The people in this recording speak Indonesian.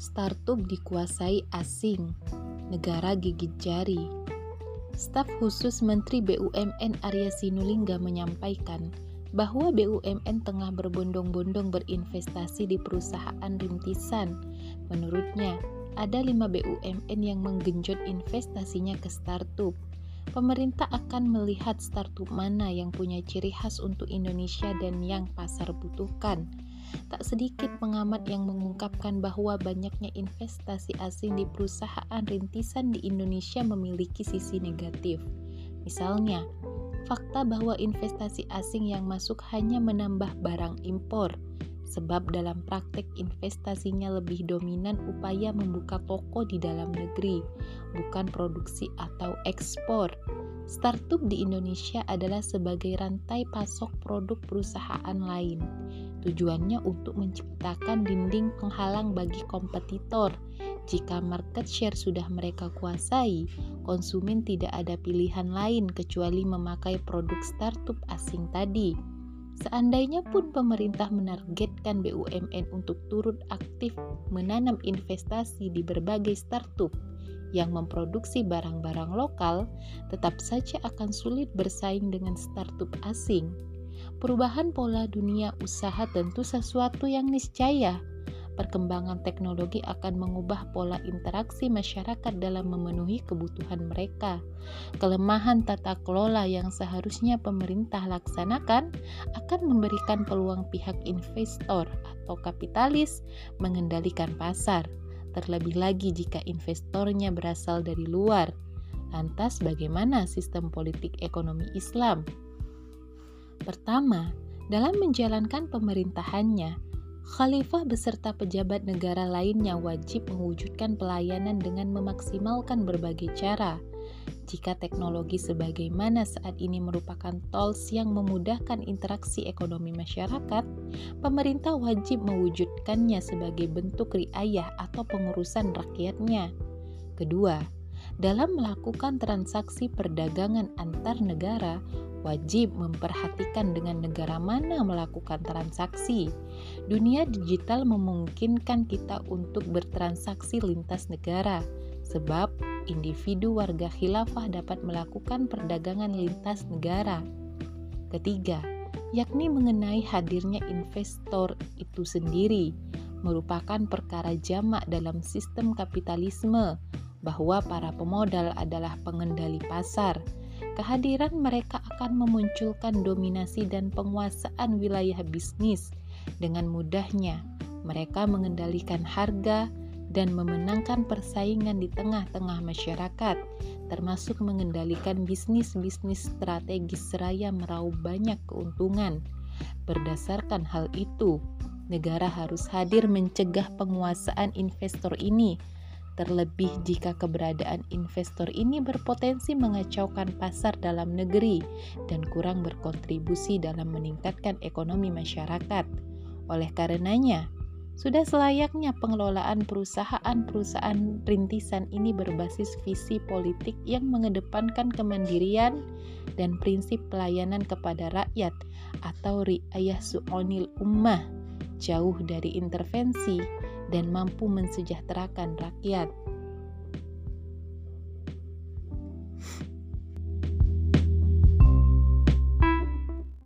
startup dikuasai asing, negara gigit jari. Staf khusus Menteri BUMN Arya Sinulinga menyampaikan bahwa BUMN tengah berbondong-bondong berinvestasi di perusahaan rintisan. Menurutnya, ada lima BUMN yang menggenjot investasinya ke startup. Pemerintah akan melihat startup mana yang punya ciri khas untuk Indonesia dan yang pasar butuhkan Tak sedikit pengamat yang mengungkapkan bahwa banyaknya investasi asing di perusahaan rintisan di Indonesia memiliki sisi negatif. Misalnya, fakta bahwa investasi asing yang masuk hanya menambah barang impor, sebab dalam praktek investasinya lebih dominan upaya membuka toko di dalam negeri, bukan produksi atau ekspor. Startup di Indonesia adalah sebagai rantai pasok produk perusahaan lain. Tujuannya untuk menciptakan dinding penghalang bagi kompetitor. Jika market share sudah mereka kuasai, konsumen tidak ada pilihan lain kecuali memakai produk startup asing tadi. Seandainya pun pemerintah menargetkan BUMN untuk turut aktif menanam investasi di berbagai startup yang memproduksi barang-barang lokal, tetap saja akan sulit bersaing dengan startup asing Perubahan pola dunia usaha tentu sesuatu yang niscaya. Perkembangan teknologi akan mengubah pola interaksi masyarakat dalam memenuhi kebutuhan mereka. Kelemahan tata kelola yang seharusnya pemerintah laksanakan akan memberikan peluang pihak investor atau kapitalis mengendalikan pasar, terlebih lagi jika investornya berasal dari luar. Lantas, bagaimana sistem politik ekonomi Islam? Pertama, dalam menjalankan pemerintahannya, Khalifah beserta pejabat negara lainnya wajib mewujudkan pelayanan dengan memaksimalkan berbagai cara. Jika teknologi sebagaimana saat ini merupakan tools yang memudahkan interaksi ekonomi masyarakat, pemerintah wajib mewujudkannya sebagai bentuk riayah atau pengurusan rakyatnya. Kedua, dalam melakukan transaksi perdagangan antar negara, wajib memperhatikan dengan negara mana melakukan transaksi. Dunia digital memungkinkan kita untuk bertransaksi lintas negara, sebab individu warga khilafah dapat melakukan perdagangan lintas negara. Ketiga, yakni mengenai hadirnya investor itu sendiri, merupakan perkara jamak dalam sistem kapitalisme bahwa para pemodal adalah pengendali pasar Kehadiran mereka akan memunculkan dominasi dan penguasaan wilayah bisnis. Dengan mudahnya, mereka mengendalikan harga dan memenangkan persaingan di tengah-tengah masyarakat, termasuk mengendalikan bisnis-bisnis strategis seraya meraup banyak keuntungan. Berdasarkan hal itu, negara harus hadir mencegah penguasaan investor ini terlebih jika keberadaan investor ini berpotensi mengacaukan pasar dalam negeri dan kurang berkontribusi dalam meningkatkan ekonomi masyarakat. Oleh karenanya, sudah selayaknya pengelolaan perusahaan-perusahaan rintisan ini berbasis visi politik yang mengedepankan kemandirian dan prinsip pelayanan kepada rakyat atau riayah su'onil ummah, jauh dari intervensi dan mampu mensejahterakan rakyat.